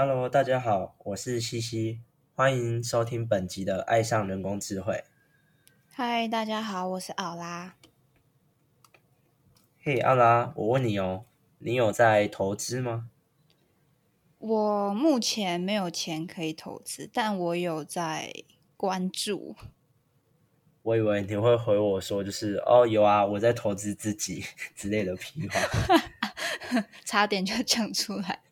Hello，大家好，我是西西，欢迎收听本集的《爱上人工智慧》。嗨，大家好，我是奥拉。嘿，奥拉，我问你哦，你有在投资吗？我目前没有钱可以投资，但我有在关注。我以为你会回我说，就是哦，有啊，我在投资自己 之类的屁话，差点就讲出来。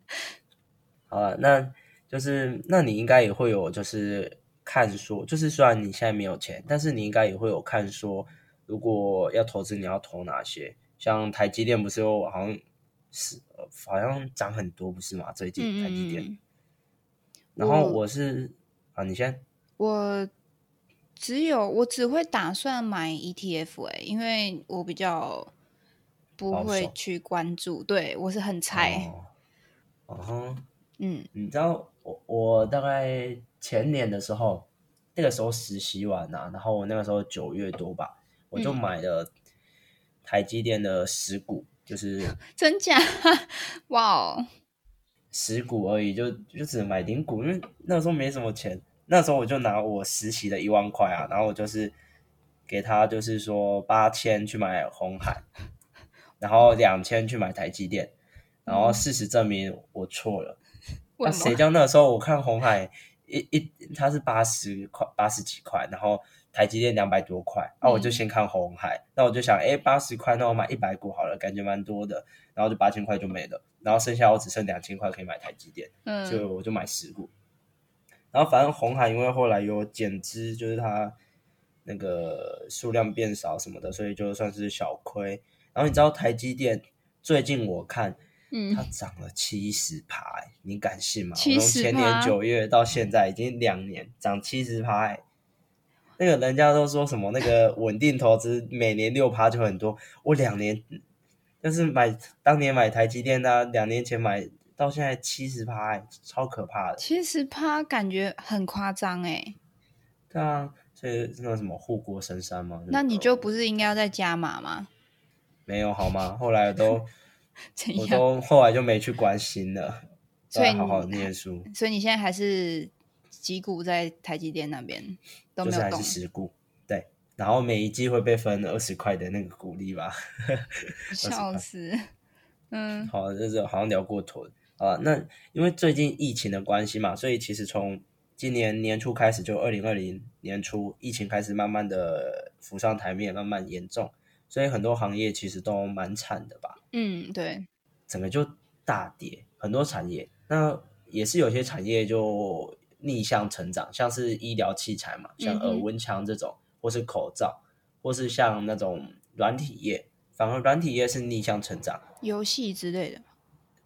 好了，那就是那你应该也会有，就是看说，就是虽然你现在没有钱，但是你应该也会有看说，如果要投资，你要投哪些？像台积电不是有好像是好像涨很多，不是吗？最近台积电。然后我是啊，你先。我。只有我只会打算买 ETF 哎，因为我比较不会去关注，对我是很菜。哦，嗯，你知道我我大概前年的时候，那个时候实习完啊，然后我那个时候九月多吧，我就买了台积电的十股，就是 真假？哇哦，十股而已，就就只能买零股，因为那时候没什么钱。那时候我就拿我实习的一万块啊，然后我就是给他，就是说八千去买红海，然后两千去买台积电，然后事实证明我错了。那谁叫那时候我看红海一一它是八十块八十几块，然后台积电两百多块，那我就先看红海，那我就想，哎，八十块，那我买一百股好了，感觉蛮多的，然后就八千块就没了，然后剩下我只剩两千块可以买台积电，嗯，就我就买十股。然后反正红海因为后来有减资，就是它那个数量变少什么的，所以就算是小亏。然后你知道台积电最近我看，嗯，它涨了七十趴，你敢信吗？从前年九月到现在已经两年，涨七十趴。那个人家都说什么那个稳定投资每年六趴就很多，我两年但是买当年买台积电呢，两年前买。到现在七十趴，超可怕的。七十趴感觉很夸张哎。对啊，所以那个什么护国神山嘛？那你就不是应该要再加码吗？没有好吗？后来都，我都后来就没去关心了，所以好好念书。所以你现在还是几股在台积电那边都没有动，十股。对，然后每一季会被分二十块的那个股利吧。笑死。嗯，好，就是好像聊过头。啊，那因为最近疫情的关系嘛，所以其实从今年年初开始，就二零二零年初，疫情开始慢慢的浮上台面，慢慢严重，所以很多行业其实都蛮惨的吧？嗯，对，整个就大跌，很多产业，那也是有些产业就逆向成长，像是医疗器材嘛，像耳温枪这种，或是口罩，或是像那种软体业，反而软体业是逆向成长，游戏之类的。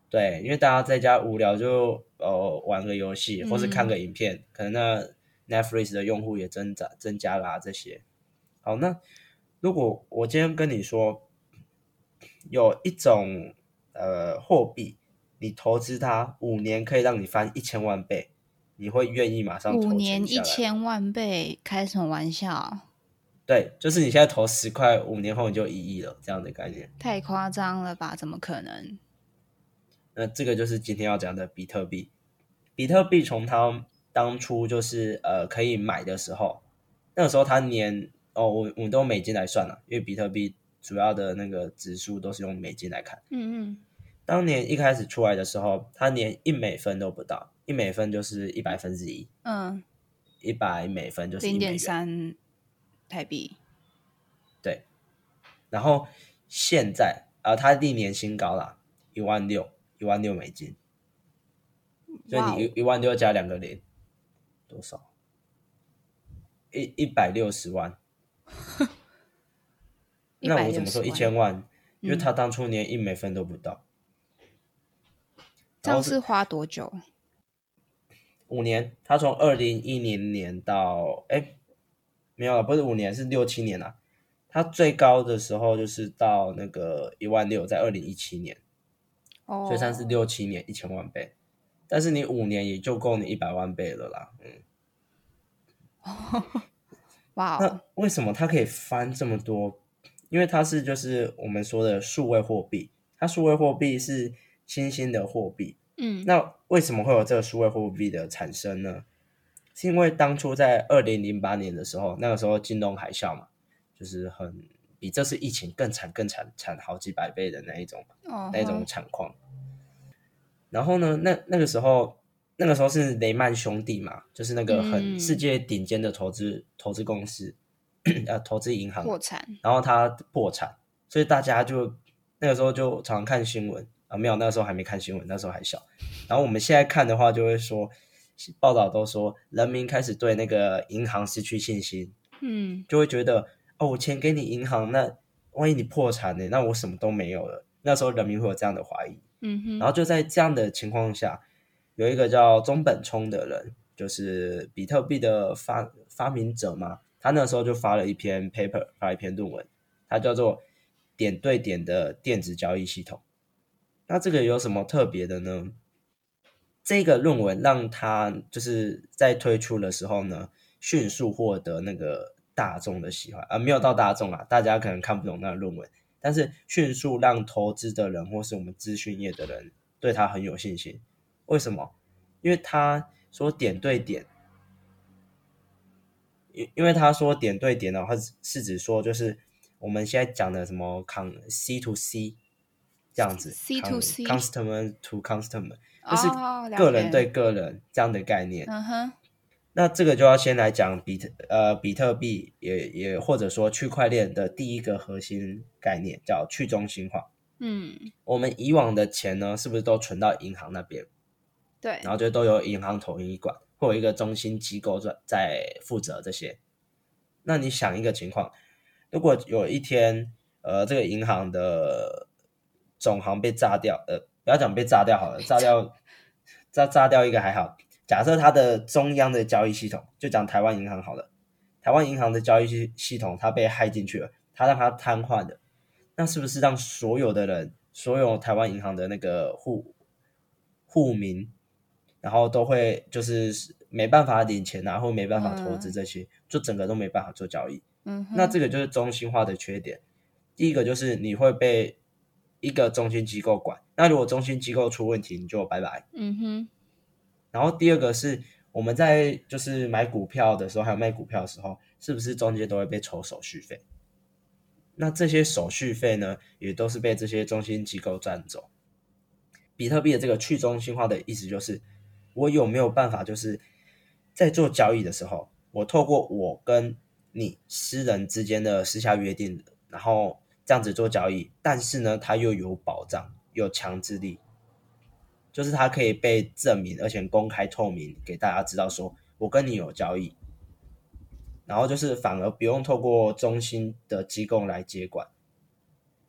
对，因为大家在家无聊，就呃玩个游戏，或是看个影片，可能那 Netflix 的用户也增长增加啦。这些，好，那如果我今天跟你说，有一种呃货币，你投资它五年可以让你翻一千万倍，你会愿意马上五年一千万倍？开什么玩笑？对，就是你现在投十块，五年后你就一亿了，这样的概念。太夸张了吧？怎么可能？那这个就是今天要讲的比特币。比特币从它当初就是呃可以买的时候，那个时候它年哦，我我们都美金来算了，因为比特币主要的那个指数都是用美金来看。嗯嗯。当年一开始出来的时候，它连一美分都不到，一美分就是一百分之一。嗯。一百美分就是零点三台币。对。然后现在啊，它历年新高啦，一万六。一万六美金，所以你一一万六加两个零，多少？一一百六十万。那我怎么说一千万？因为他当初连一美分都不到。这样是花多久？五年。他从二零一零年到哎，没有了，不是五年，是六七年了。他最高的时候就是到那个一万六，在二零一七年。哦所以算是六七年一千万倍，但是你五年也就够你一百万倍了啦。嗯，哇，那为什么他可以翻这么多？因为它是就是我们说的数位货币，它数位货币是新兴的货币，嗯，那为什么会有这个数位货币的产生呢？是因为当初在二零零八年的时候，那个时候金融海啸嘛，就是很比这次疫情更惨、更惨、惨好几百倍的那一种、哦，那种惨况。然后呢，那那个时候，那个时候是雷曼兄弟嘛，就是那个很嗯世界顶尖的投资投资公司，呃，投资银行破产，然后他破产，所以大家就那个时候就常常看新闻啊，没有那个时候还没看新闻，那时候还小。然后我们现在看的话，就会说报道都说人民开始对那个银行失去信心，嗯就会觉得哦，我钱给你银行，那万一你破产呢？那我什么都没有了。那时候人民会有这样的怀疑。嗯哼，然后就在这样的情况下，有一个叫中本聪的人，就是比特币的发发明者嘛，他那时候就发了一篇 paper，发了一篇论文，它叫做“点对点的电子交易系统”。那这个有什么特别的呢？这个论文让他就是在推出的时候呢，迅速获得那个大众的喜欢，啊、没有到大众啊，大家可能看不懂那个论文，但是迅速让投资的人或是我们资讯业的人对他很有信心。为什么？因为他说点对点，因因为他说点对点的话是是指说就是我们现在讲的什么 con C to C 这样子 C to con- C customer to customer 就是个人对个人这样的概念。嗯哼，那这个就要先来讲比特呃比特币也也或者说区块链的第一个核心概念叫去中心化。嗯，我们以往的钱呢，是不是都存到银行那边，对，然后就都由银行统一管，或一个中心机构在在负责这些？那你想一个情况，如果有一天，呃，这个银行的总行被炸掉，呃，不要讲被炸掉好了，炸掉炸炸掉一个还好。假设它的中央的交易系统，就讲台湾银行好了，台湾银行的交易系系统它被害进去了，它让它瘫痪了，那是不是让所有的人，所有台湾银行的那个户户民，然后都会就是没办法领钱啊，或没办法投资这些，就整个都没办法做交易。嗯哼，那这个就是中心化的缺点。第一个就是你会被一个中心机构管，那如果中心机构出问题，你就拜拜。嗯哼，然后第二个是我们在就是买股票的时候，还有卖股票的时候，是不是中间都会被抽手续费？那这些手续费呢，也都是被这些中心机构赚走。比特币的这个去中心化的意思就是，我有没有办法，就是在做交易的时候，我透过我跟你私人之间的私下约定，然后这样子做交易，但是呢，它又有保障，有强制力，就是它可以被证明，而且公开透明，给大家知道说我跟你有交易，然后就是反而不用透过中心的机构来接管。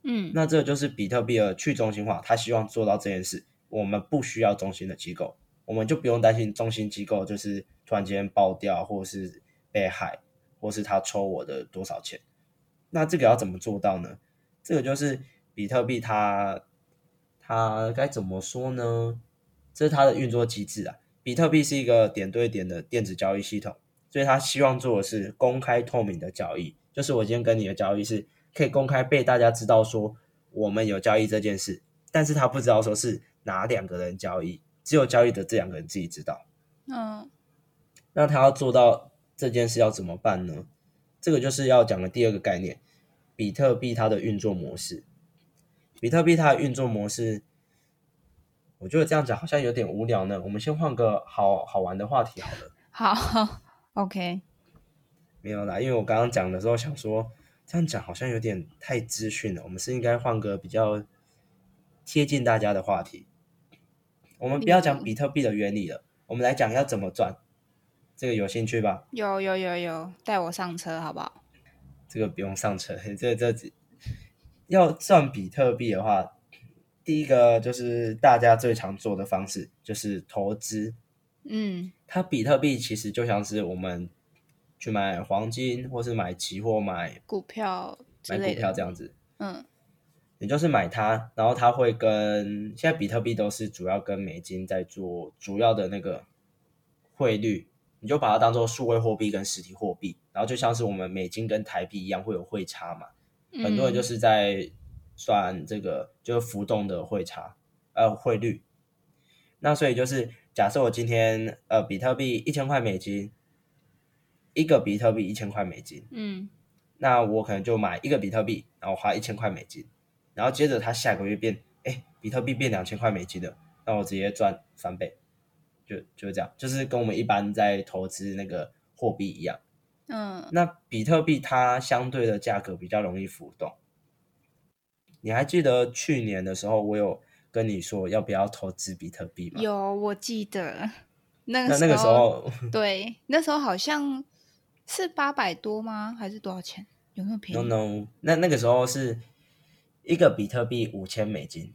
嗯，那这就是比特币的去中心化，他希望做到这件事。我们不需要中心的机构，我们就不用担心中心机构就是突然间爆掉，或是被害，或是他抽我的多少钱。那这个要怎么做到呢？这个就是比特币它它该怎么说呢？这是它的运作机制啊。比特币是一个点对点的电子交易系统，所以他希望做的是公开透明的交易，就是我今天跟你的交易是可以公开被大家知道说我们有交易这件事，但是他不知道说是哪两个人交易，只有交易的这两个人自己知道。嗯那他要做到这件事要怎么办呢？这个就是要讲的第二个概念，比特币它的运作模式。比特币它的运作模式，我觉得这样讲好像有点无聊呢。我们先换个好好玩的话题好了。好，OK，没有啦，因为我刚刚讲的时候想说，这样讲好像有点太资讯了，我们是应该换个比较贴近大家的话题。我们不要讲比特币的原理了，我们来讲要怎么赚。这个有兴趣吧？有有有有，带我上车好不好？这个不用上车，这这要赚比特币的话，第一个就是大家最常做的方式就是投资。嗯它比特币其实就像是我们去买黄金，或是买期货、买股票买股，票这样子。嗯你就是买它，然后它会跟现在比特币都是主要跟美金在做主要的那个汇率，你就把它当做数位货币跟实体货币，然后就像是我们美金跟台币一样会有汇差嘛，很多人就嗯是在算这个就是浮动的汇差，呃汇率。那所以就是假设我今天呃比特币一千块美金，一个比特币一千块美金，嗯那我可能就买一个比特币，然后花一千块美金，然后接着它下个月变，哎，比特币变两千块美金了，那我直接赚翻倍，就就是这样，就是跟我们一般在投资那个货币一样。嗯，那比特币它相对的价格比较容易浮动。你还记得去年的时候，我有跟你说要不要投资比特币吗？有我记得那个那那个时候，对，那时候好像是八百多吗？还是多少钱？有没有便宜 no 宜？no，那那个时候是一个比特币五千美金。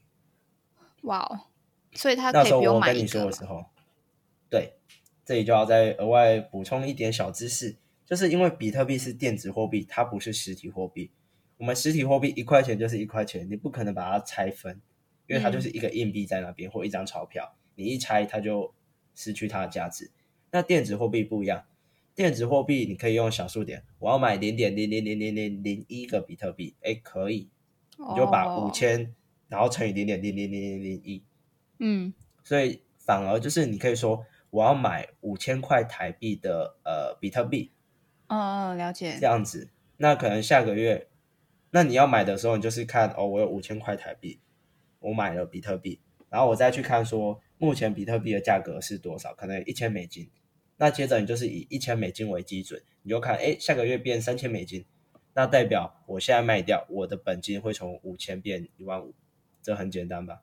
哇哦！所以他那时候我跟你说的时候，对，这里就要再额外补充一点小知识，就是因为比特币是电子货币，它不是实体货币。我们实体货币一块钱就是一块钱，你不可能把它拆分，因为它嗯就是一个硬币在那边、或一张钞票，你一拆它就失去它的价值。那电子货币不一样，电子货币你可以用小数点，我要买零点零零零零零零一个比特币，哎，可以，你就把五哦千、然后乘以零点零零零零零一，嗯所以反而就是你可以说我要买五千块台币的呃比特币。哦哦，了解。这。样子，那可能下个月，那你要买的时候，你就是看哦，我有五千块台币，我买了比特币，然后我再去看说目前比特币的价格是多少，可能一千美金，那接着你就是以一千美金为基准，你就看哎下个月变三千美金，那代表我现在卖掉，我的本金会从五千变一万五，这很简单吧？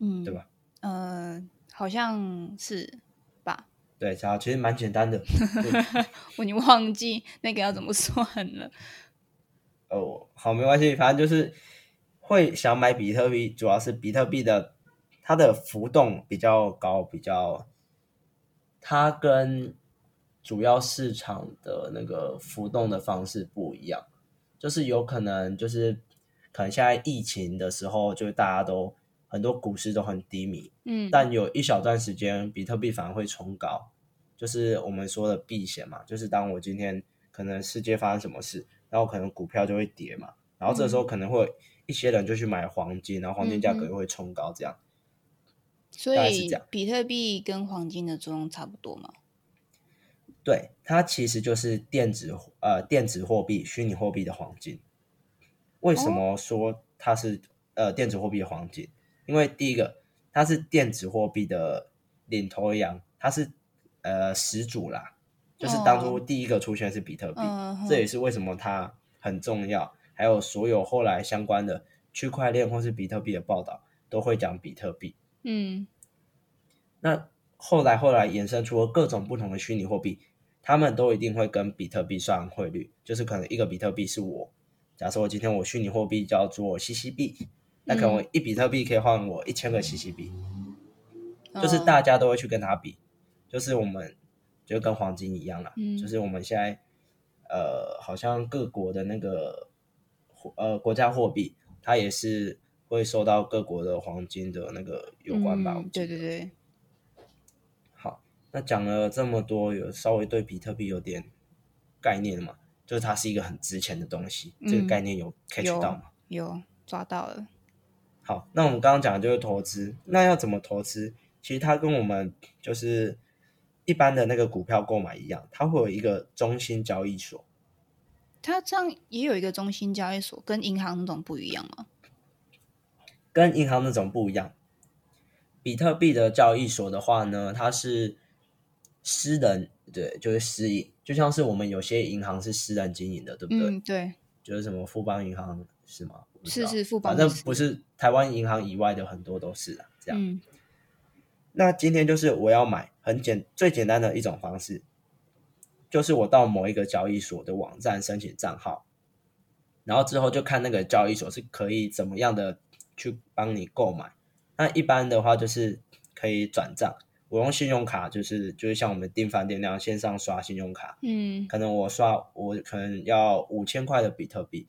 嗯，对吧？呃，好像是吧？对，其实蛮简单的 我已经忘记那个要怎么算了。哦，好，没关系，反正就是会想买比特币，主要是比特币的它的浮动比较高，比较它跟主要市场的那个浮动的方式不一样，就是有可能就是可能现在疫情的时候，就大家都很多股市都很低迷，嗯，但有一小段时间，比特币反而会冲高，就是我们说的避险嘛，就是当我今天可能世界发生什么事，然后可能股票就会跌嘛，然后这时候可能会一些人就去买黄金，然后黄金价格又会冲高，这样。所以比特币跟黄金的作用差不多嘛？对，它其实就是电子呃电子货币、虚拟货币的黄金。为什么说它是、呃电子货币的黄金？因为第一个，它是电子货币的领头羊，它是呃始祖啦，就是当初哦第一个出现是比特币，这也是为什么它很重要。还有所有后来相关的区块链或是比特币的报道都会讲比特币。嗯那后来后来衍生出了各种不同的虚拟货币，他们都一定会跟比特币算汇率，就是可能一个比特币是我，假设我今天我虚拟货币叫做 CC 币，那可能我一比特币可以换我一千个 CC 币，就是哦大家都会去跟它比，就是我们就跟黄金一样啦，嗯。就是我们现在呃好像各国的那个呃国家货币，它也是会受到各国的黄金的那个有关吧？对对对，好，那讲了这么多，有稍微对比特币有点概念了嘛？就是它是一个很值钱的东西，这个嗯概念有 catch 到吗？有抓到了。好，那我们刚刚讲的就是投资，那要怎么投资？其实它跟我们就是一般的那个股票购买一样，它会有一个中心交易所。它这样也有一个中心交易所，跟银行那种不一样吗？跟银行那种不一样。比特币的交易所的话呢，它是私人，对，就是私营，就像是我们有些银行是私人经营的，对不对？嗯，对，就是什么富邦银行是吗？是道是富邦反正不是台湾银行以外的很多都是啊，这样。嗯那今天就是我要买很简最简单的一种方式，就是我到某一个交易所的网站申请账号，然后之后就看那个交易所是可以怎么样的去帮你购买。那一般的话就是可以转账，我用信用卡就是就是像我们订饭店那样线上刷信用卡，嗯可能我刷我可能要五千块的比特币，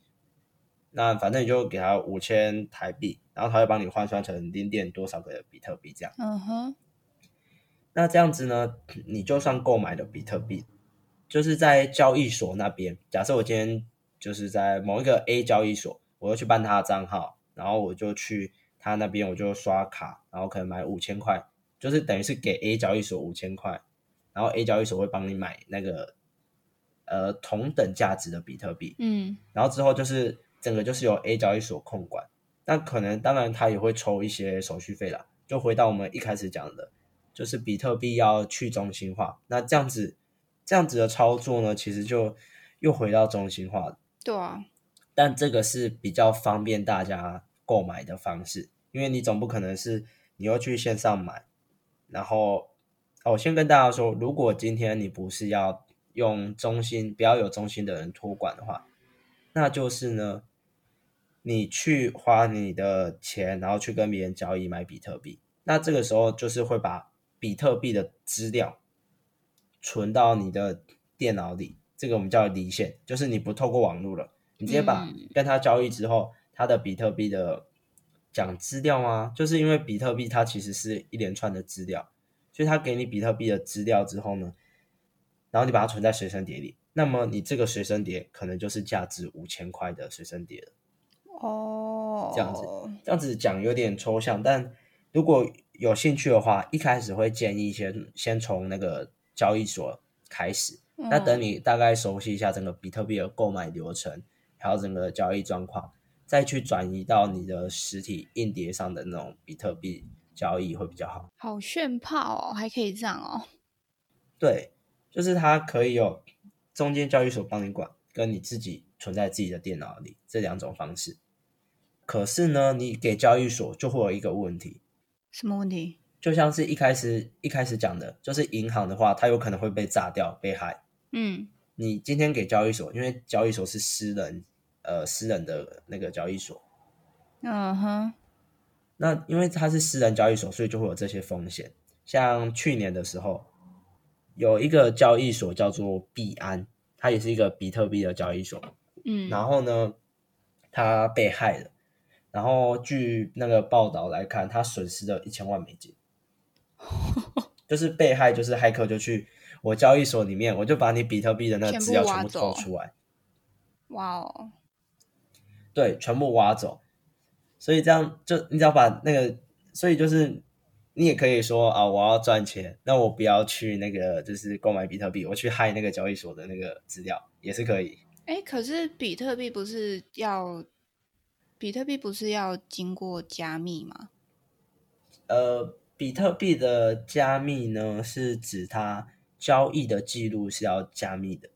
那反正你就给他五千台币，然后他会帮你换算成零点多少个比特币这样。嗯哼，那这样子呢，你就算购买的比特币，就是在交易所那边，假设我今天就是在某一个 A 交易所，我要去办他的账号，然后我就去他那边我就刷卡，然后可能买五千块，就是等于是给 A 交易所五千块，然后 A 交易所会帮你买那个呃同等价值的比特币，嗯然后之后就是整个就是由 A 交易所控管，那可能当然他也会抽一些手续费啦。就回到我们一开始讲的，就是比特币要去中心化，那这样子这样子的操作呢，其实就又回到中心化了。对啊，但这个是比较方便大家购买的方式，因为你总不可能是你又去线上买，然后哦，我先跟大家说，如果今天你不是要用中心，不要有中心的人托管的话，那就是呢，你去花你的钱，然后去跟别人交易买比特币，那这个时候就是会把比特币的资料存到你的电脑里，这个我们叫离线，就是你不透过网络了，你直接把嗯。跟他交易之后，他的比特币的讲资料吗？就是因为比特币它其实是一连串的资料，所以它给你比特币的资料之后呢，然后你把它存在随身碟里，那么你这个随身碟可能就是价值五千块的随身碟了。哦，这样子这样子讲有点抽象，但如果有兴趣的话，一开始会建议先先从那个交易所开始。那等嗯你大概熟悉一下整个比特币的购买流程，还有整个交易状况，再去转移到你的实体硬碟上的那种比特币交易会比较好。好炫炮哦，还可以这样哦。对，就是它可以有中间交易所帮你管，跟你自己存在自己的电脑里这两种方式。可是呢，你给交易所就会有一个问题，什么问题？就像是一开始一开始讲的，就是银行的话，它有可能会被炸掉、被害。嗯你今天给交易所，因为交易所是私人，呃，私人的那个交易所，嗯哼，那因为它是私人交易所，所以就会有这些风险。像去年的时候，有一个交易所叫做币安，它也是一个比特币的交易所。嗯，然后呢，它被害了。然后据那个报道来看，它损失了一千万美金。就是被害，就是骇客就去我交易所里面，我就把你比特币的那个资料全部偷出来，哇哦，对，全部挖走。所以这样就你只要把那个，所以就是你也可以说啊，我要赚钱，那我不要去那个就是购买比特币，我去害那个交易所的那个资料也是可以。哎，可是比特币不是要，比特币不是要经过加密吗？呃，比特币的加密呢，是指它交易的记录是要加密的。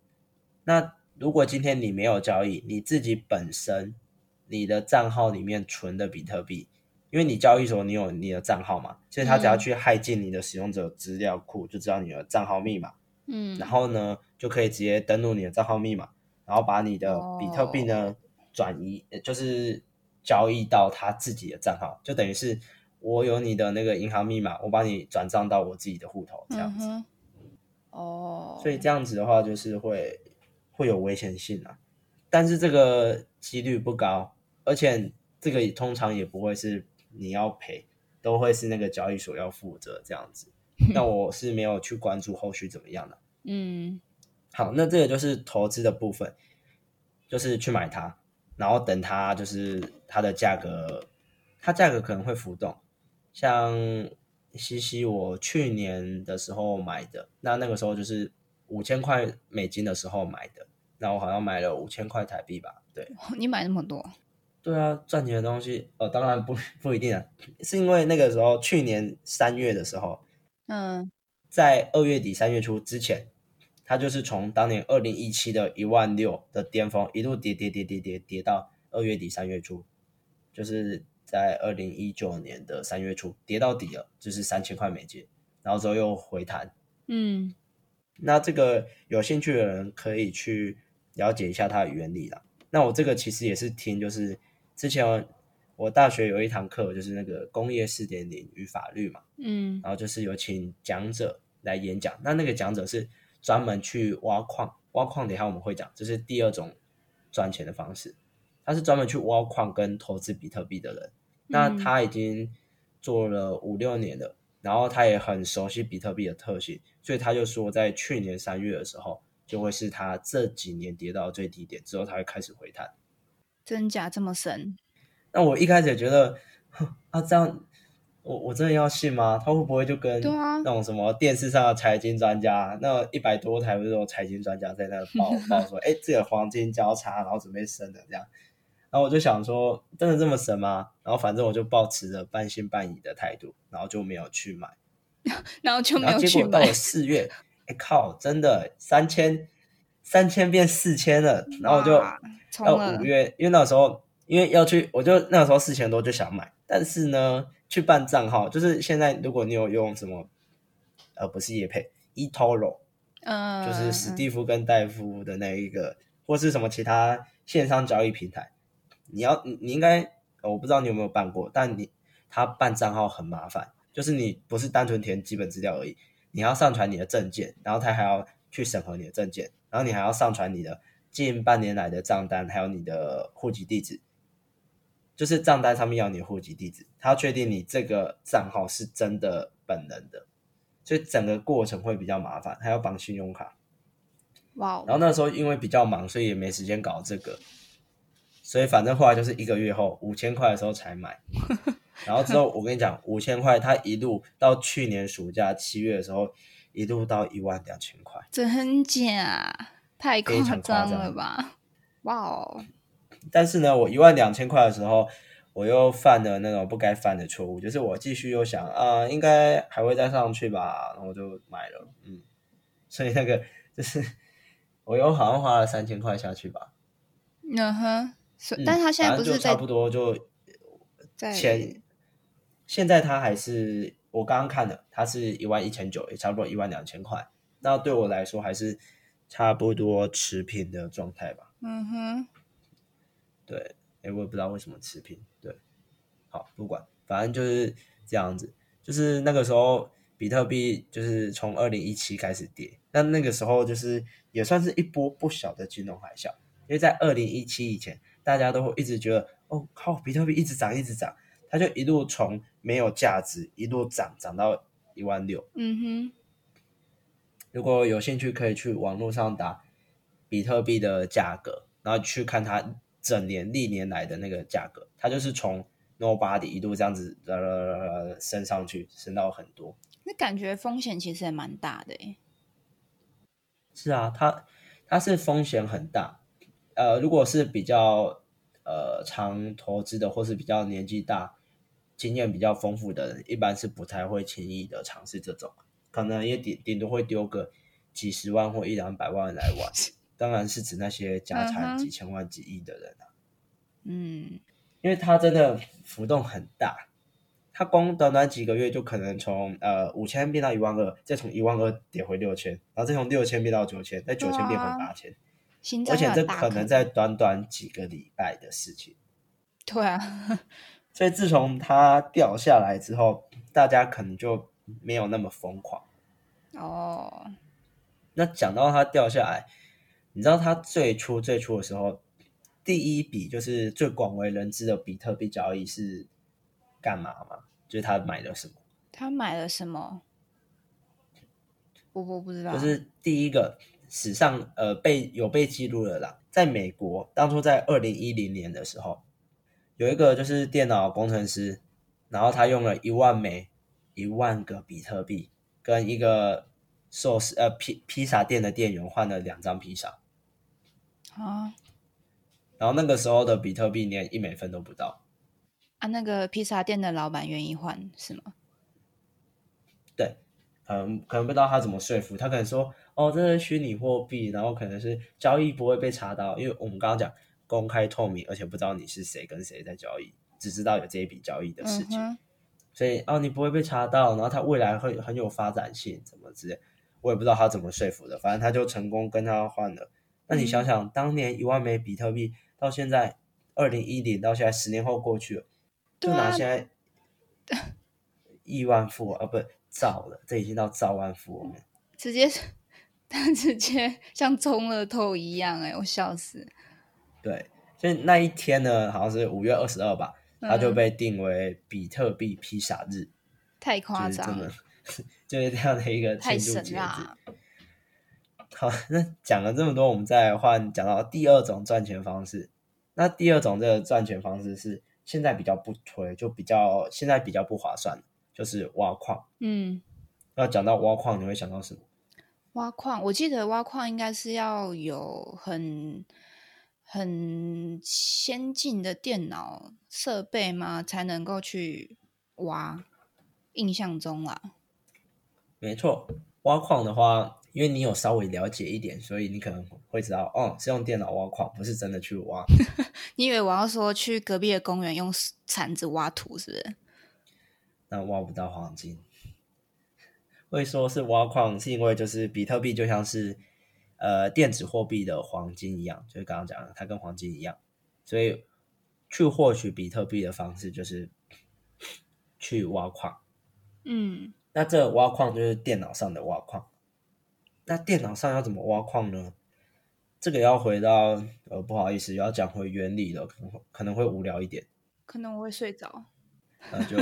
那如果今天你没有交易，你自己本身你的账号里面存的比特币，因为你交易所你有你的账号嘛，所以他只要嗯。去害进你的使用者资料库，就知道你的账号密码，嗯，然后呢就可以直接登录你的账号密码，然后把你的比特币呢、转移，呃就是交易到他自己的账号，就等于是我有你的那个银行密码，我把你转账到我自己的户头这样子。嗯，哦，所以。这样子的话，就是会会有危险性啊，但是这个几率不高，而且这个通常也不会是你要赔，都会是那个交易所要负责这样子。那我是没有去关注后续怎么样的。嗯好，那这个就是投资的部分，就是去买它，然后等它就是它的价格，它价格可能会浮动。像西西，我去年的时候买的，那那个时候就是五千块美金的时候买的，那我好像买了五千块台币吧？对，你买那么多，对啊，赚钱的东西，呃，当然不 不一定啊，是因为那个时候去年三月的时候，嗯在二月底三月初之前，它就是从当年二零一七的一万六的巅峰一路跌跌跌跌跌跌到二月底三月初，就是在二零一九年的三月初跌到底了，就是三千块美金，然后之后又回弹。嗯那这个有兴趣的人可以去了解一下它的原理啦。那我这个其实也是听，就是之前我大学有一堂课，就是那个工业四点零与法律嘛，嗯然后就是有请讲者来演讲。那那个讲者是专门去挖矿，挖矿等一下我们会讲，这是第二种赚钱的方式。他是专门去挖矿跟投资比特币的人，那嗯他已经做了五六年了，然后他也很熟悉比特币的特性，所以他就说，在去年三月的时候，就会是他这几年跌到最低点之后，他会开始回弹。真假这么神？那我一开始也觉得啊，这样我我真的要信吗？他会不会就跟那种什么电视上的财经专家，那一百多台不是有财经专家在那 报报说，哎，这个黄金交叉，然后准备升的这样。然后我就想说，真的这么神吗？然后反正我就抱持着半信半疑的态度，然后就没有去买。然后就没有去买。结果到了四月，哎靠，真的三千三千变四千了。然后我就到五月，因为那时候因为要去，我就那个时候四千多就想买，但是呢，去办账号，就是现在如果你有用什么，呃，不是叶配，eToro，嗯，就是史蒂夫跟戴夫的那一个，或是什么其他线上交易平台。你要你你应该，我不知道你有没有办过，但你他办账号很麻烦，就是你不是单纯填基本资料而已，你要上传你的证件，然后他还要去审核你的证件，然后你还要上传你的近半年来的账单，还有你的户籍地址，就是账单上面要你的户籍地址，他要确定你这个账号是真的本人的，所以整个过程会比较麻烦，还要绑信用卡。哇！然后那时候因为比较忙，所以也没时间搞这个。所以反正后来就是一个月后五千块的时候才买，然后之后我跟你讲五千块，他一路到去年暑假七月的时候，一路到一万两千块，真假？太夸张了吧？哇哦！但是呢，我一万两千块的时候，我又犯了那种不该犯的错误，就是我继续又想啊，应该还会再上去吧，然后我就买了，嗯，所以那个就是我又好像花了三千块下去吧，嗯哼。所但他现在不是差不多就前，现在他还是我刚刚看的，它是一万一千九，也差不多一万两千块。那对我来说还是差不多持平的状态吧。嗯哼，对，哎，我也不知道为什么持平。对，好，不管，反正就是这样子。就是那个时候，比特币就是从二零一七开始跌，但那个时候就是也算是一波不小的金融海啸，因为在二零一七以前。大家都会一直觉得，哦靠，比特币一直涨，一直涨，它就一路从没有价值一路涨，涨到一万六。嗯哼。如果有兴趣，可以去网络上打比特币的价格，然后去看它整年历年来的那个价格，它就是从 nobody 一路这样子呃升上去，升到很多。那感觉风险其实也蛮大的诶。是啊，它它是风险很大。呃，如果是比较呃常投资的，或是比较年纪大、经验比较丰富的人，一般是不太会轻易的尝试这种，可能也顶顶多会丢个几十万或一两百万来玩。当然是指那些家产几千万、几亿的人啊。嗯，因为它真的浮动很大，它光短短几个月就可能从呃五千变到一万二，再从一万二跌回六千，然后再从六千变到九千，再九千变回八千。而且这可能在短短几个礼拜的事情，对啊。所以自从它掉下来之后，大家可能就没有那么疯狂。哦。那讲到它掉下来，你知道它最初最初的时候，第一笔就是最广为人知的比特币交易是干嘛吗？就是他买了什么？他买了什么？我我不知道。就是第一个。史上呃被有被记录的啦，在美国当初在二零一零年的时候，有一个就是电脑工程师，然后他用了一万枚一万个比特币，跟一个寿司呃披披萨店的店员换了两张披萨，啊，然后那个时候的比特币连一美分都不到，啊，那个披萨店的老板愿意换是吗？对，嗯，可能不知道他怎么说服，他可能说。哦，这是虚拟货币，然后可能是交易不会被查到，因为我们刚刚讲公开透明，而且不知道你是谁跟谁在交易，只知道有这一笔交易的事情，所以哦，你不会被查到，然后他未来会很有发展性，怎么之类，我也不知道他怎么说服的，反正他就成功跟他换了。那你想想，当年一万枚比特币到现在二零一零到现在十年后过去了，就拿现在 亿万富翁啊，不造了，这已经到兆万富翁了，直接。他 直接像中了透一样，哎，我笑死。对，所以那一天呢，好像是五月二十二吧，它就被定为比特币披萨日，太夸张了，就是这样的一个庆祝节日。好，那讲了这么多，我们再换讲到第二种赚钱方式。那第二种这个赚钱方式是现在比较不推，就比较现在比较不划算，就是挖矿。嗯，那讲到挖矿，你会想到什么？挖矿，我记得挖矿应该是要有很很先进的电脑设备吗？才能够去挖？印象中啦，没错，挖矿的话，因为你有稍微了解一点，所以你可能会知道，哦，是用电脑挖矿，不是真的去挖。你以为我要说去隔壁的公园用铲子挖土，是不是？那挖不到黄金。会说是挖矿，是因为就是比特币就像是呃电子货币的黄金一样，就是刚刚讲的，它跟黄金一样，所以去获取比特币的方式就是去挖矿。嗯，那这挖矿就是电脑上的挖矿。那电脑上要怎么挖矿呢？这个要回到呃，不好意思，要讲回原理了，可能可能会无聊一点，可能我会睡着，那就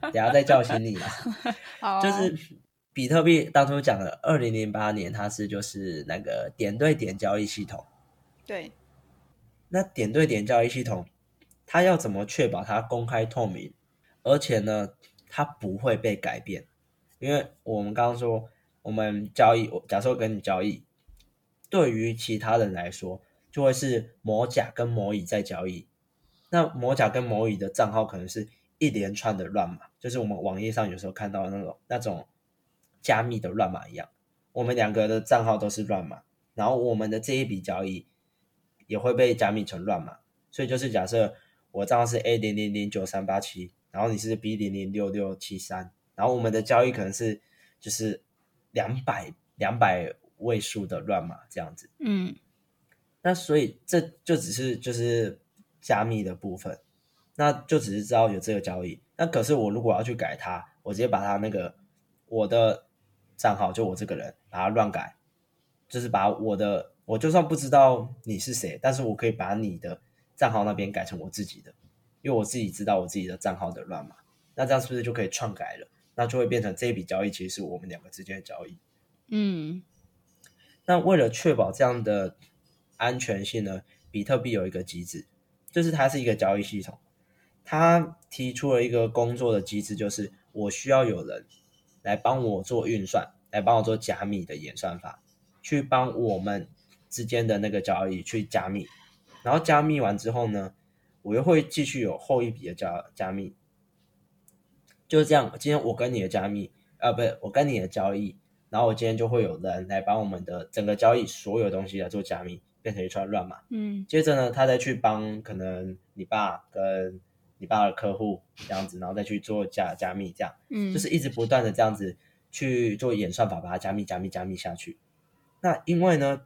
等下再叫醒你了。好，就是比特币当初讲的，二零零八年它是就是那个点对点交易系统。对，那点对点交易系统，它要怎么确保它公开透明，而且呢？它不会被改变，因为我们刚刚说，我们交易，我假设跟你交易，对于其他人来说，就会是某甲跟某乙在交易。那某甲跟某乙的账号可能是一连串的乱码，就是我们网页上有时候看到那种那种加密的乱码一样。我们两个的账号都是乱码，然后我们的这一笔交易也会被加密成乱码。所以就是假设我账号是 A 零零零九三八七。然后你是 B 零零六六七三，然后我们的交易可能是就是两百两百位数的乱码这样子，嗯，那所以这就只是就是加密的部分，那就只是知道有这个交易。那可是我如果要去改它，我直接把它那个我的账号就我这个人把它乱改，就是把我的我就算不知道你是谁，但是我可以把你的账号那边改成我自己的。因为我自己知道我自己的账号的乱码，那这样是不是就可以篡改了？那就会变成这一笔交易其实是我们两个之间的交易。嗯，那为了确保这样的安全性呢，比特币有一个机制，就是它是一个交易系统，它提出了一个工作的机制，就是我需要有人来帮我做运算，来帮我做加密的演算法，去帮我们之间的那个交易去加密，然后加密完之后呢？我又会继续有后一笔的加加密，就是这样。今天我跟你的加密，啊，不是我跟你的交易，然后我今天就会有人来帮我们的整个交易所有东西来做加密，变成一串乱码。嗯，接着呢，他再去帮可能你爸跟你爸的客户这样子，然后再去做加加密，这样，嗯，就是一直不断的这样子去做演算法，把它加密、加密、加密下去。那因为呢，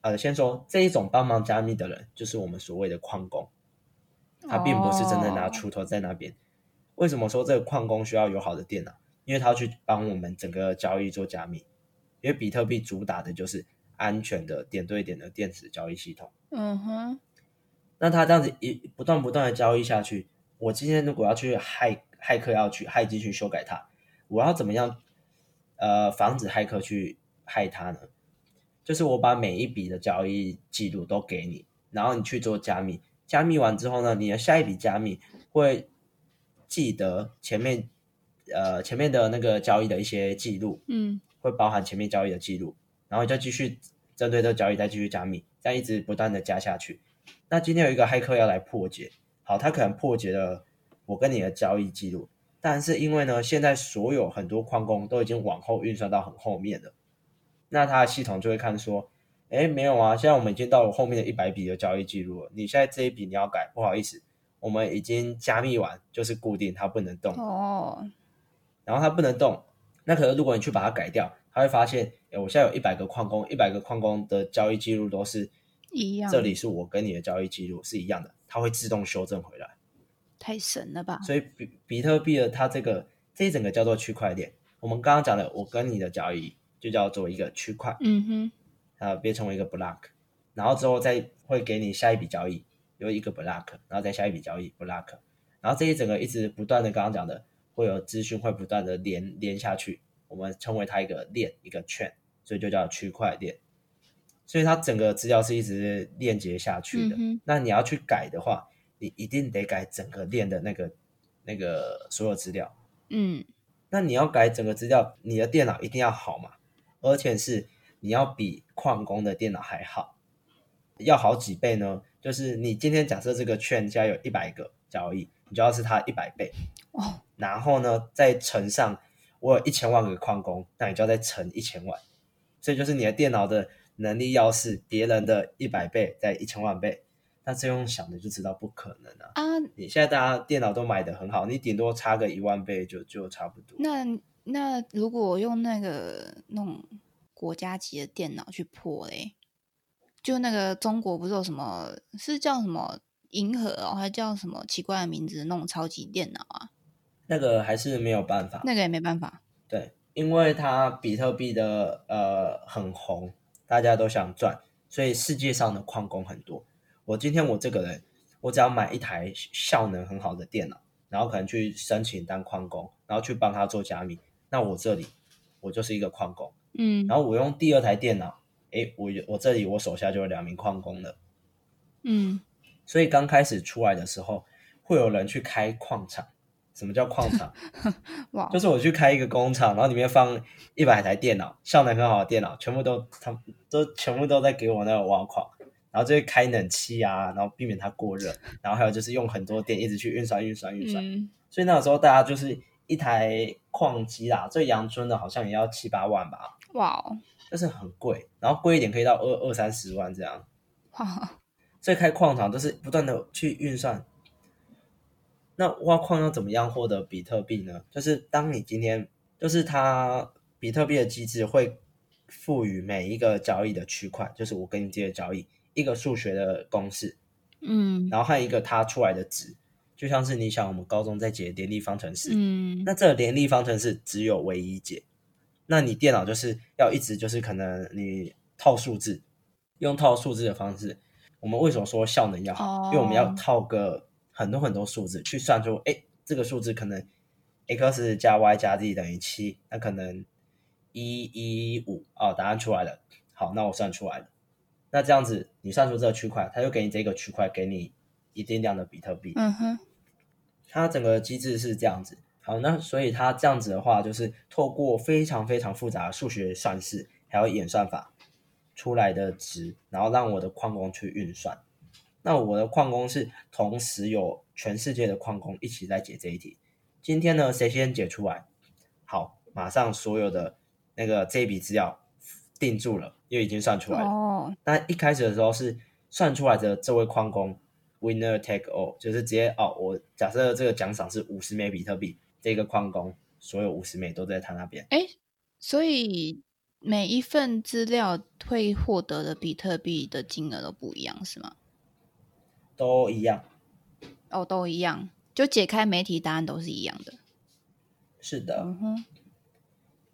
呃，先说这一种帮忙加密的人，就是我们所谓的矿工。他并不是真的拿锄头在那边。为什么说这个矿工需要有好的电脑？因为他要去帮我们整个交易做加密。因为比特币主打的就是安全的点对点的电子交易系统。嗯哼。那他这样子一不断不断的交易下去，我今天如果要去骇骇客要去骇进去修改它，我要怎么样？呃，防止骇客去害它呢？就是我把每一笔的交易记录都给你，然后你去做加密。加密完之后呢，你的下一笔加密会记得前面呃前面的那个交易的一些记录，嗯，会包含前面交易的记录，然后就继续针对这个交易再继续加密，这样一直不断的加下去。那今天有一个黑客要来破解，好，他可能破解了我跟你的交易记录，但是因为呢，现在所有很多矿工都已经往后运算到很后面了，那他的系统就会看说。哎，没有啊！现在我们已经到了后面的一百笔的交易记录了。你现在这一笔你要改，不好意思，我们已经加密完，就是固定，它不能动。哦。然后它不能动，那可是如果你去把它改掉，它会发现，哎，我现在有一百个矿工，一百个矿工的交易记录都是一样。这里是我跟你的交易记录是一样的，它会自动修正回来。太神了吧！所以比比特币的它这个这一整个叫做区块链。我们刚刚讲的，我跟你的交易就叫做一个区块。嗯哼。呃，变成为一个 block，然后之后再会给你下一笔交易有一个 block，然后再下一笔交易 block，然后这一整个一直不断的刚刚讲的会有资讯会不断的连连下去，我们称为它一个链一个圈，所以就叫区块链。所以它整个资料是一直链接下去的。那你要去改的话，你一定得改整个链的那个那个所有资料。嗯那你要改整个资料，你的电脑一定要好嘛，而且是你要比矿工的电脑还好，要好几倍呢。就是你今天假设这个券家有一百个交易，你就要是它一百倍，哦，然后呢再乘上我有一千万个矿工，那你就要再乘一千万，所以就是你的电脑的能力要是别人的一百倍在一千万倍，那这用想的就知道不可能啊。啊，你现在大家电脑都买的很好，你顶多差个一万倍就就差不多。那那如果我用那个那种国家级的电脑去破嘞，就那个中国不是有什么是叫什么银河哦，还叫什么奇怪的名字的那种超级电脑啊？那个还是没有办法，那个也没办法。对，因为它比特币的呃很红，大家都想赚，所以世界上的矿工很多。我今天我这个人，我只要买一台效能很好的电脑，然后可能去申请当矿工，然后去帮他做加密，那我这里我就是一个矿工。嗯然后我用第二台电脑，诶，我有我这里我手下就有两名矿工了。嗯，所以刚开始出来的时候，会有人去开矿场。什么叫矿场？哇，就是我去开一个工厂，然后里面放一百台电脑，效能很好的电脑，全部都他们都全部都在给我那个挖矿，然后就会开冷气啊，然后避免它过热，然后还有就是用很多电一直去运算、运算、运算。嗯所以那个时候大家就是一台矿机啦，最阳春的好像也要七八万吧，哇哦就是很贵，然后贵一点可以到二二三十万这样。哇，所以开矿场都是不断的去运算。那挖矿要怎么样获得比特币呢？就是当你今天，就是它比特币的机制会赋予每一个交易的区块，就是我跟你接的交易一个数学的公式，嗯然后还有一个它出来的值，就像是你想我们高中在解联立方程式，嗯那这个联立方程式只有唯一解，那你电脑就是要一直就是可能你套数字，用套数字的方式。我们为什么说效能要好？因为我们要哦套个很多很多数字去算出，哎，这个数字可能 x 加 y 加 z 等于七，那可能一一五哦，答案出来了。好，那我算出来了。那这样子，你算出这个区块，它就给你这个区块，给你一定量的比特币。嗯哼，它整个机制是这样子。好，那所以它这样子的话，就是透过非常非常复杂的数学算式，还有演算法出来的值，然后让我的矿工去运算。那我的矿工是同时有全世界的矿工一起在解这一题。今天呢，谁先解出来？好，马上所有的那个这一笔资料定住了，因为已经算出来了。哦，那一开始的时候是算出来的这位矿工 winner take all，就是直接哦，我假设这个奖赏是五十枚比特币，这个矿工所有五十枚都在他那边。哎，所以每一份资料会获得的比特币的金额都不一样，是吗？都一样，哦，都一样，就解开媒体答案都是一样的。是的。嗯哼，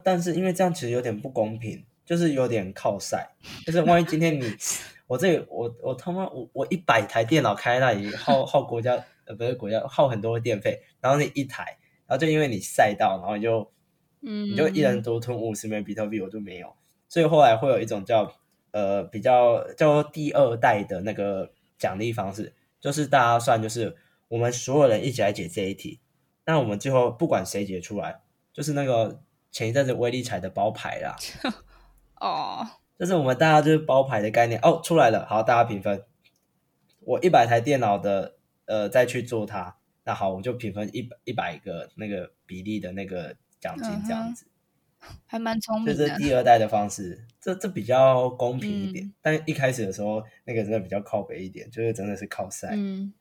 但是因为这样其实有点不公平，就是有点靠晒，就是万一今天你 我这我我他妈我我一百台电脑开那里耗耗 国家呃不是国家耗很多电费，然后那一台，然后就因为你赛到，然后你就嗯，你就一人独吞五十枚比特币，我就没有，所以后来会有一种叫呃比较叫做第二代的那个奖励方式，就是大家算就是我们所有人一起来解这一题，那我们最后不管谁解出来，就是那个前一阵子威力彩的包牌啦，哦，就是我们大家就是包牌的概念。哦出来了，好大家评分，我一百台电脑的呃再去做它，那好我就评分一百一百个那个比例的那个奖金这样子。还蛮聪明这是。第二代的方式，这这比较公平一点。嗯但一开始的时候，那个真的比较靠北一点，就是真的是靠晒。嗯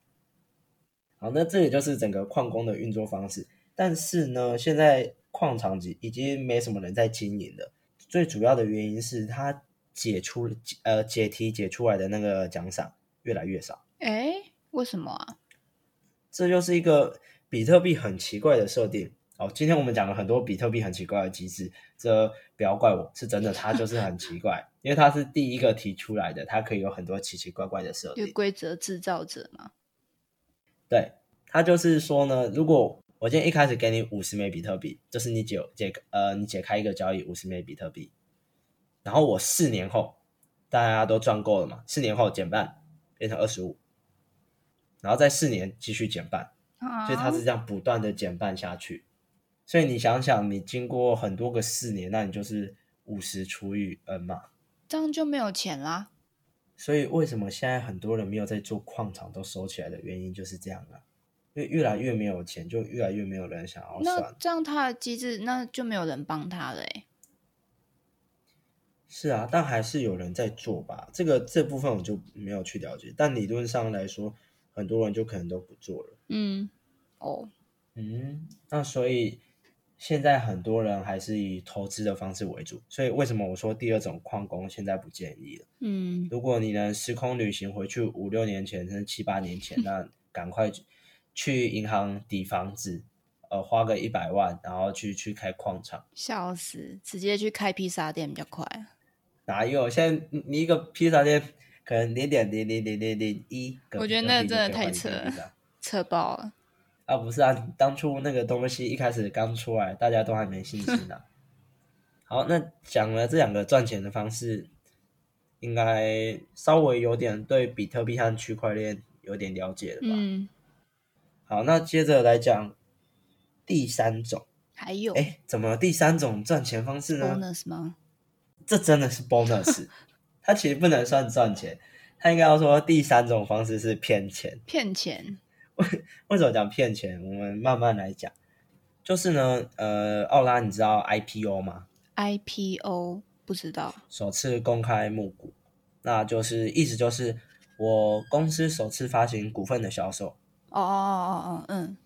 好，那这也就是整个矿工的运作方式。但是呢，现在矿场已已经没什么人在经营了。最主要的原因是它解出呃解题解出来的那个奖赏越来越少。哎，为什么啊？这就是一个比特币很奇怪的设定。哦，今天我们讲了很多比特币很奇怪的机制，这不要怪我，是真的，它就是很奇怪，因为它是第一个提出来的，它可以有很多奇奇怪怪的设定。规则制造者嘛。对，它就是说呢，如果我今天一开始给你五十枚比特币，就是你解解呃你解开一个交易五十枚比特币，然后我四年后大家都赚够了嘛，四年后减半变成二十五，然后在四年继续减半，啊所以它是这样不断的减半下去。所以你想想，你经过很多个四年，那你就是五十除以 n 嘛。这样就没有钱啦。所以为什么现在很多人没有在做矿场都收起来的原因就是这样啊？因为越来越没有钱，就越来越没有人想要那。这样他的机制，那就没有人帮他了哎。是啊，但还是有人在做吧。这个这部分我就没有去了解，但理论上来说，很多人就可能都不做了。嗯，哦，嗯，那所以现在很多人还是以投资的方式为主。所以为什么我说第二种矿工现在不建议了？嗯，如果你能时空旅行回去五六年前，甚至七八年前，那赶快去银行抵房子，呃，花个一百万，然后去去开矿场。笑死，直接去开披萨店比较快。哪有？现在你你一个披萨店可能零点零零零零零一，我觉得那真的太扯了了。扯爆了。啊，不是啊，当初那个东西一开始刚出来，大家都还没信心呢、好，那讲了这两个赚钱的方式，应该稍微有点对比特币和区块链有点了解了吧？嗯，好，那接着来讲第三种。还有哎，怎么第三种赚钱方式呢？bonus 吗？这真的是 bonus，它其实不能算赚钱，它应该要说第三种方式是骗钱。骗钱。为 为什么讲骗钱？我们慢慢来讲。就是呢，呃，奥拉，你知道 IPO 吗？IPO 不知道。首次公开募股，那就是意思就是我公司首次发行股份的销售，哦哦哦哦，嗯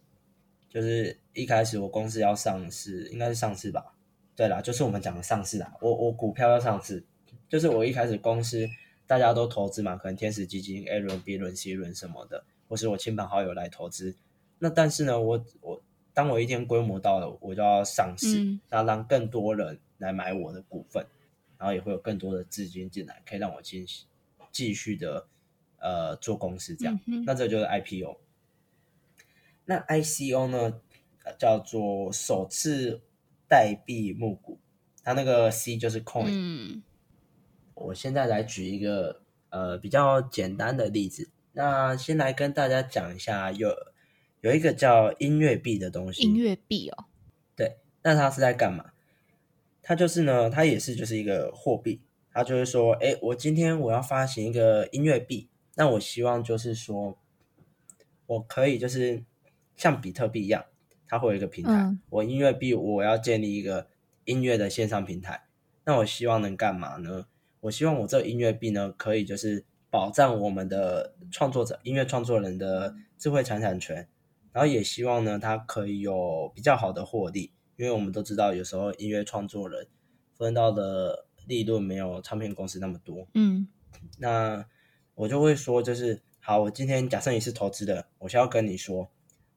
就是一开始我公司要上市，应该是上市吧？对啦，就是我们讲的上市啊，我我股票要上市，就是我一开始公司大家都投资嘛，可能天使基金 A 轮、B 轮、C 轮什么的，或是我亲朋好友来投资。那但是呢，我我当我一天规模到了，我就要上市，嗯那让更多人来买我的股份，然后也会有更多的资金进来，可以让我继续继续的呃做公司这样。那这就是 IPO。那 ICO 呢，呃叫做首次代币募股，它那个 C 就是 coin。嗯我现在来举一个呃比较简单的例子，那先来跟大家讲一下，有有一个叫音乐币的东西。音乐币哦。对，那它是在干嘛？它就是呢，它也是就是一个货币，它就是说，哎，我今天我要发行一个音乐币，那我希望就是说，我可以就是像比特币一样，它会有一个平台，嗯我音乐币我要建立一个音乐的线上平台，那我希望能干嘛呢？我希望我这个音乐币呢，可以就是保障我们的创作者、音乐创作人的智慧财产权，然后也希望呢，他可以有比较好的获利，因为我们都知道，有时候音乐创作人分到的利润没有唱片公司那么多。嗯那我就会说，就是好，我今天假设你是投资的，我先要跟你说，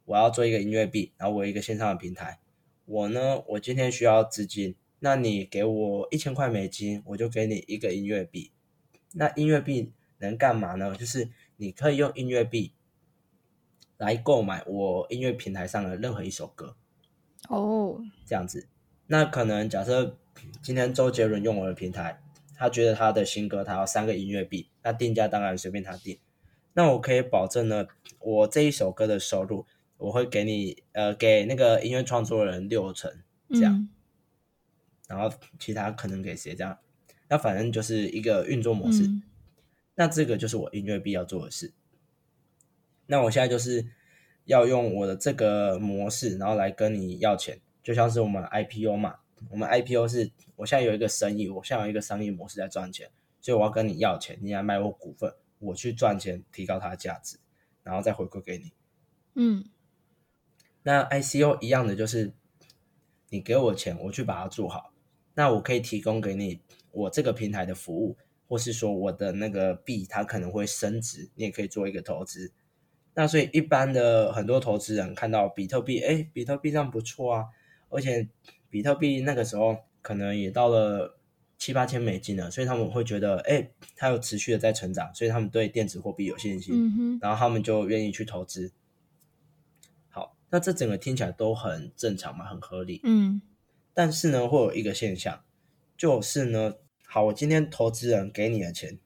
我要做一个音乐币，然后我有一个线上的平台，我呢，我今天需要资金，那你给我一千块美金，我就给你一个音乐币。那音乐币能干嘛呢？就是你可以用音乐币来购买我音乐平台上的任何一首歌，哦，这样子。那可能假设今天周杰伦用我的平台，他觉得他的新歌他要三个音乐币，那定价当然随便他定。那我可以保证呢，我这一首歌的收入，我会给你呃给那个音乐创作人六成，这样嗯然后其他可能给谁这样。那反正就是一个运作模式。嗯那这个就是我音乐币要做的事。那我现在就是要用我的这个模式，然后来跟你要钱，就像是我们 IPO 嘛，我们 IPO 是我现在有一个生意，我现在有一个商业模式在赚钱，所以我要跟你要钱，你来买我股份，我去赚钱，提高它的价值，然后再回馈给你。嗯那 ICO 一样的，就是你给我钱，我去把它做好，那我可以提供给你我这个平台的服务，或是说我的那个币它可能会升值，你也可以做一个投资。那所以一般的很多投资人看到比特币，哎，比特币这样不错啊，而且比特币那个时候可能也到了七八千美金了，所以他们会觉得，哎，它有持续的在成长，所以他们对电子货币有信心。嗯，然后他们就愿意去投资。好，那这整个听起来都很正常嘛，很合理。嗯但是呢，会有一个现象，就是呢，好，我今天投资人给你的钱，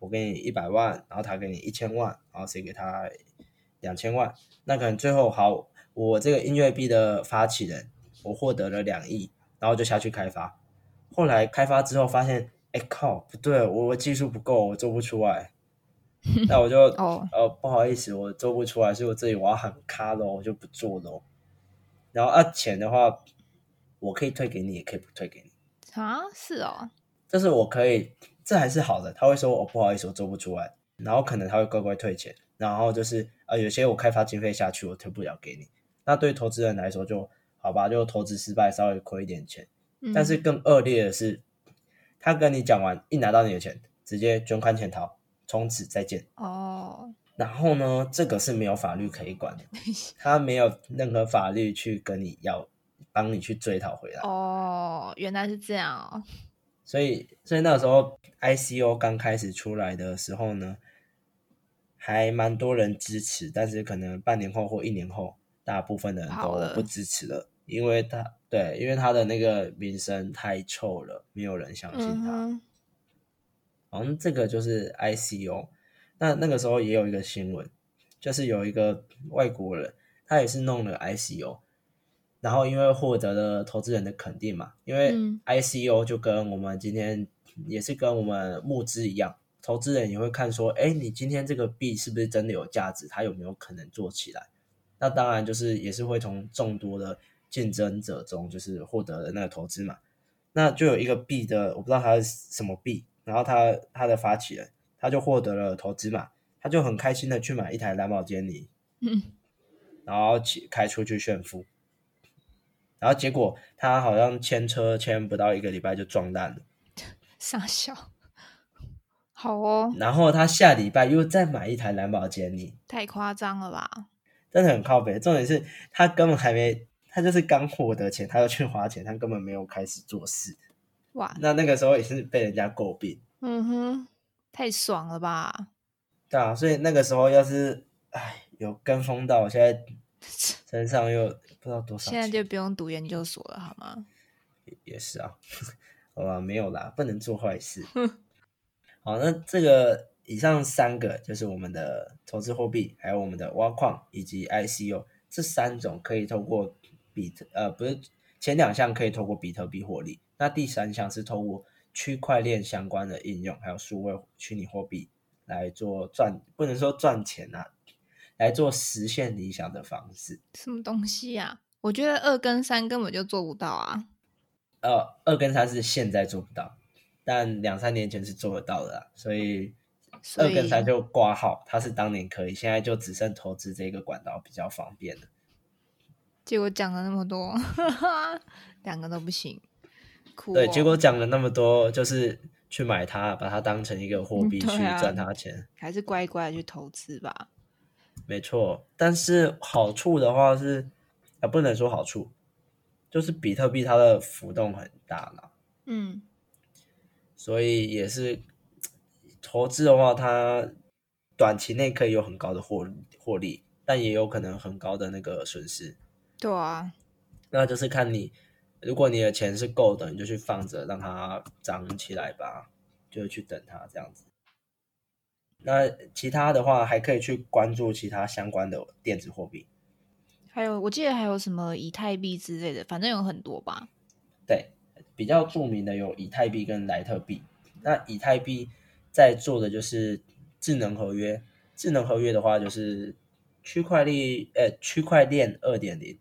我给你一百万，然后他给你一千万，然后谁给他两千万，那可能最后好，我这个音乐币的发起人，我获得了两亿，然后就下去开发。后来开发之后发现，哎靠，不对，我技术不够，我做不出来。那我就哦呃不好意思，我做不出来，所以我这里我要喊卡喽，我就不做喽。然后啊钱的话，我可以退给你，也可以不退给你。啊，是哦，就是我可以，这还是好的。他会说我、哦、不好意思，我做不出来，然后可能他会乖乖退钱。然后就是呃，有些我开发经费下去，我退不了给你。那对投资人来说就好吧，就投资失败，稍微亏一点钱。嗯但是更恶劣的是，他跟你讲完，一拿到你的钱，直接卷款潜逃，从此再见。哦，然后呢，这个是没有法律可以管的，他没有任何法律去跟你要，帮你去追讨回来。哦，原来是这样哦，所以，所以那个时候 ICO 刚开始出来的时候呢，还蛮多人支持，但是可能半年后或一年后，大部分的人都不支持了，因为他对，因为他的那个名声太臭了，没有人相信嗯他。哼，好像这个就是 ICO。那那个时候也有一个新闻，就是有一个外国人，他也是弄了 ICO，然后因为获得了投资人的肯定嘛，因为嗯 ICO 就跟我们今天也是跟我们募资一样，投资人也会看说，哎，你今天这个币是不是真的有价值，它有没有可能做起来？那当然就是也是会从众多的竞争者中，就是获得了那个投资嘛。那就有一个币的，我不知道它是什么币，然后他他的发起人他就获得了投资嘛，他就很开心的去买一台蓝宝坚尼，嗯，然后骑开出去炫富，然后结果他好像牵车牵不到一个礼拜就撞烂了，傻笑，好哦，然后他下礼拜又再买一台蓝宝坚尼，太夸张了吧？真的很靠北。重点是他根本还没，他就是刚获得钱，他又去花钱，他根本没有开始做事。哇，那那个时候也是被人家诟病，嗯哼，太爽了吧？对啊，所以那个时候要是哎有跟风到，现在 身上又不知道多少，现在就不用读研究所了，好吗？也是啊，好吧，没有啦，不能做坏事。好，那这个以上三个就是我们的投资货币，还有我们的挖矿以及 ICO 这三种可以透过比特呃不是前两项可以透过比特币获利，那第三项是透过区块链相关的应用，还有数位虚拟货币来做赚，不能说赚钱啊，来做实现理想的方式。什么东西呀、我觉得二跟三根本就做不到啊！呃，二跟三是现在做不到，但两三年前是做得到的啦，所以二跟三就挂号，它是当年可以，现在就只剩投资这个管道比较方便了。结果讲了那么多，两个都不行，哦。对，结果讲了那么多，就是去买它，把它当成一个货币去赚它钱，还是乖乖地去投资吧。没错。但是好处的话是，啊，不能说好处，就是比特币它的浮动很大啦，嗯，所以也是投资的话，它短期内可以有很高的获获利，但也有可能很高的那个损失。对啊，那就是看你，如果你的钱是够的，你就去放着，让它涨起来吧，就去等它这样子。那其他的话，还可以去关注其他相关的电子货币。还有我记得还有什么以太币之类的，反正有很多吧。对，比较著名的有以太币跟莱特币。那以太币在做的就是智能合约，智能合约的话就是区块链，呃，区块链二点零。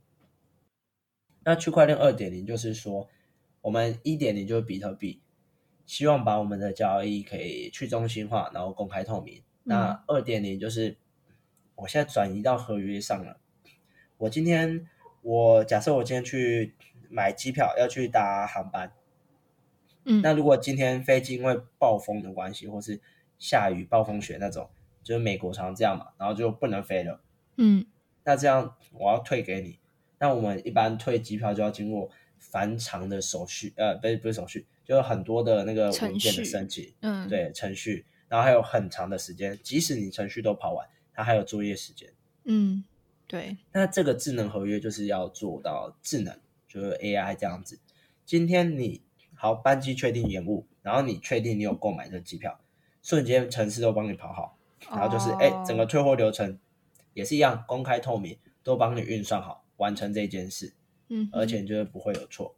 那区块链二点零就是说，我们一点零就是比特币，希望把我们的交易可以去中心化，然后公开透明。那二点零就是我现在转移到合约上了。我今天我假设我今天去买机票要去搭航班，嗯，那如果今天飞机因为暴风的关系，或是下雨、暴风雪那种，就是美国常这样嘛，然后就不能飞了。嗯那这样我要退给你，那我们一般退机票就要经过繁长的手续，呃，不是不是手续，就是很多的那个程文件的序申请，嗯，，对程序，然后还有很长的时间，即使你程序都跑完，它还有作业时间。嗯对，那这个智能合约就是要做到智能，就是 AI 这样子。今天你好班机确定延误，然后你确定你有购买这机票，瞬间城市都帮你跑好，然后就是哎、哦整个退货流程也是一样公开透明，都帮你运算好，完成这件事。嗯，而且就是不会有错。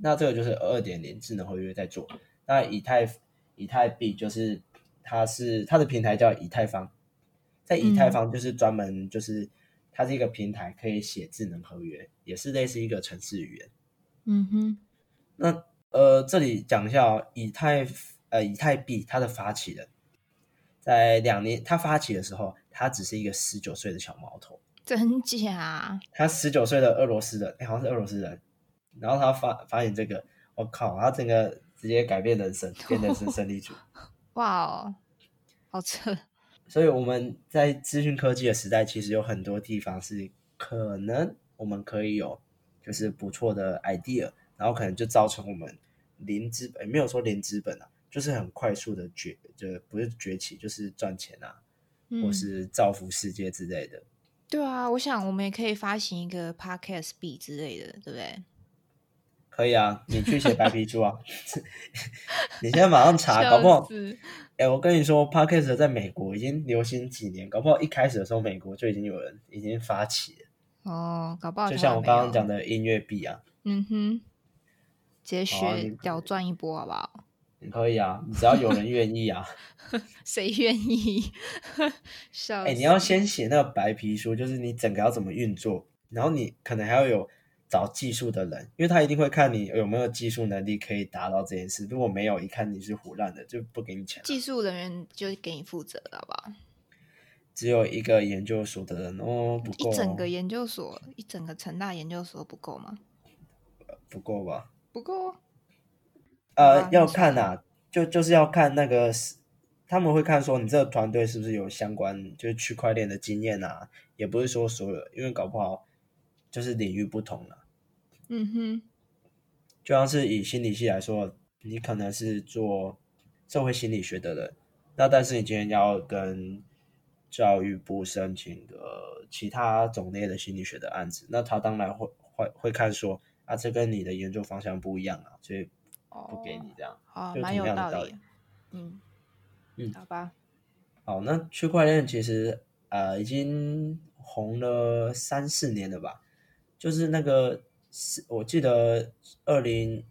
那这个就是二点零智能合约在做。那以太以太币就是它是它的平台叫以太坊，在以太坊就是专门就是它是一个平台，可以写智能合约，也是类似一个程式语言。嗯哼，那呃，这里讲一下、哦、以太呃以太币它的发起人，在两年他发起的时候，他只是一个十九岁的小毛头。真假？他十九岁的俄罗斯人，哎，好像是俄罗斯人。然后他发发现这个，我靠，他整个直接改变人生，变人生胜利组。哇哦，好扯！所以我们在资讯科技的时代，其实有很多地方是可能我们可以有就是不错的 idea，然后可能就造成我们零资本，没有说零资本啊，就是很快速的崛，就不是崛起，就是赚钱啊，嗯或是造福世界之类的。对啊，我想我们也可以发行一个 podcast 币之类的，对不对？可以啊，你去写白皮书啊！你现在马上查，搞不好哎、我跟你说 p o d c a s t 在美国已经流行几年，搞不好一开始的时候，美国就已经有人已经发起了，哦，搞不好就像我刚刚讲，的音乐币啊，嗯哼，直接好啊你学屌赚一波好不好？你可以啊，你只要有人愿意啊，谁愿意？笑 哎、死！你要先写那个白皮书，就是你整个要怎么运作，然后你可能还要有找技术的人，因为他一定会看你有没有技术能力可以达到这件事，如果没有，一看你是胡乱的，就不给你钱。技术人员就给你负责了，好不好？只有一个研究所的人哦，不够、哦，一整个研究所，一整个成大研究所不够吗？不够吧？不够啊。呃，要看啊，就就是要看那个，他们会看说你这个团队是不是有相关就是区块链的经验啊，也不是说所有，因为搞不好就是领域不同了。嗯哼，就像是以心理系来说，你可能是做社会心理学的人，那但是你今天要跟教育部申请个其他种类的心理学的案子，那他当然会会会看说啊，这跟你的研究方向不一样啊，所以不给你这样。哦，就同蛮有样的道理。嗯嗯好吧，好，那区块链其实呃已经红了三四年了吧？就是那个是我记得二零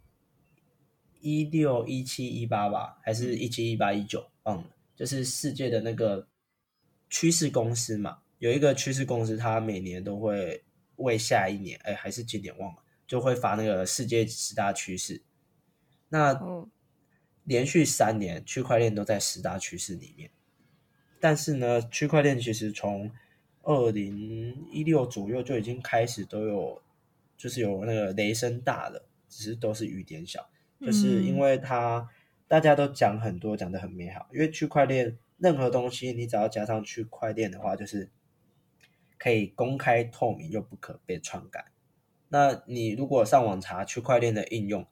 一六、一七、一八吧，还是一七、一八、一九，忘了。就是世界的那个趋势公司嘛，有一个趋势公司，它每年都会为下一年，哎，还是今年忘了，就会发那个世界十大趋势。那哦，连续三年区块链都在十大趋势里面，但是呢，区块链其实从二零一六左右就已经开始都有，就是有那个雷声大的，只是都是雨点小，就是因嗯。为它大家都讲很多，讲的很美好，因为区块链任何东西你只要加上区块链的话，就是可以公开透明又不可被篡改。那你如果上网查区块链的应用，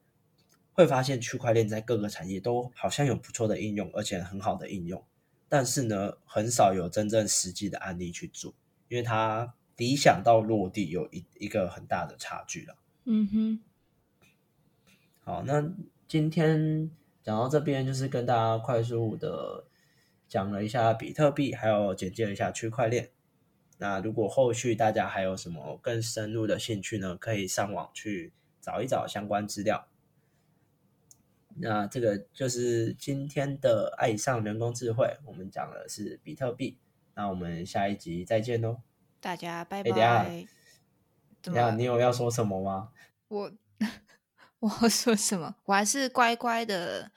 会发现区块链在各个产业都好像有不错的应用，而且很好的应用，但是呢，很少有真正实际的案例去做，因为它理想到落地有一一个很大的差距了。嗯哼，好，那今天讲到这边，就是跟大家快速的讲了一下比特币，还有简介了一下区块链。那如果后续大家还有什么更深入的兴趣呢，可以上网去找一找相关资料。那这个就是今天的爱上人工智慧，我们讲的是比特币。那我们下一集再见喽。大家拜拜。怎等一下，你有要说什么吗？我 我要说什么？我还是乖乖的，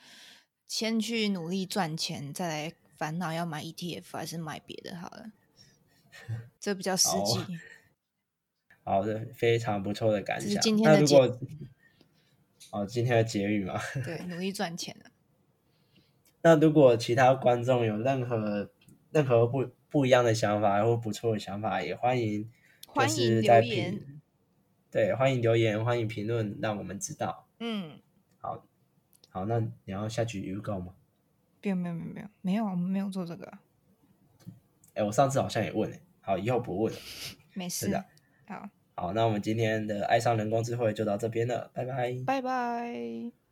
先去努力赚钱，再来烦恼要买 ETF 还是买别的好了。这比较实好际。好的，非常不错的感想。今天果哦，今天的结语嘛，对，努力赚钱了。那如果其他观众有任何任何不不一样的想法或不错的想法，也欢迎就欢迎留是在言评对，欢迎留言，欢迎评论，让我们知道。嗯，好，好，那你要下集预告吗？没有没有没有没有没有，我们没有做这个，哎，我上次好像也问了，好，以后不问了。没事的。好，好，那我们今天的爱上人工智慧就到这边了，拜拜。拜拜。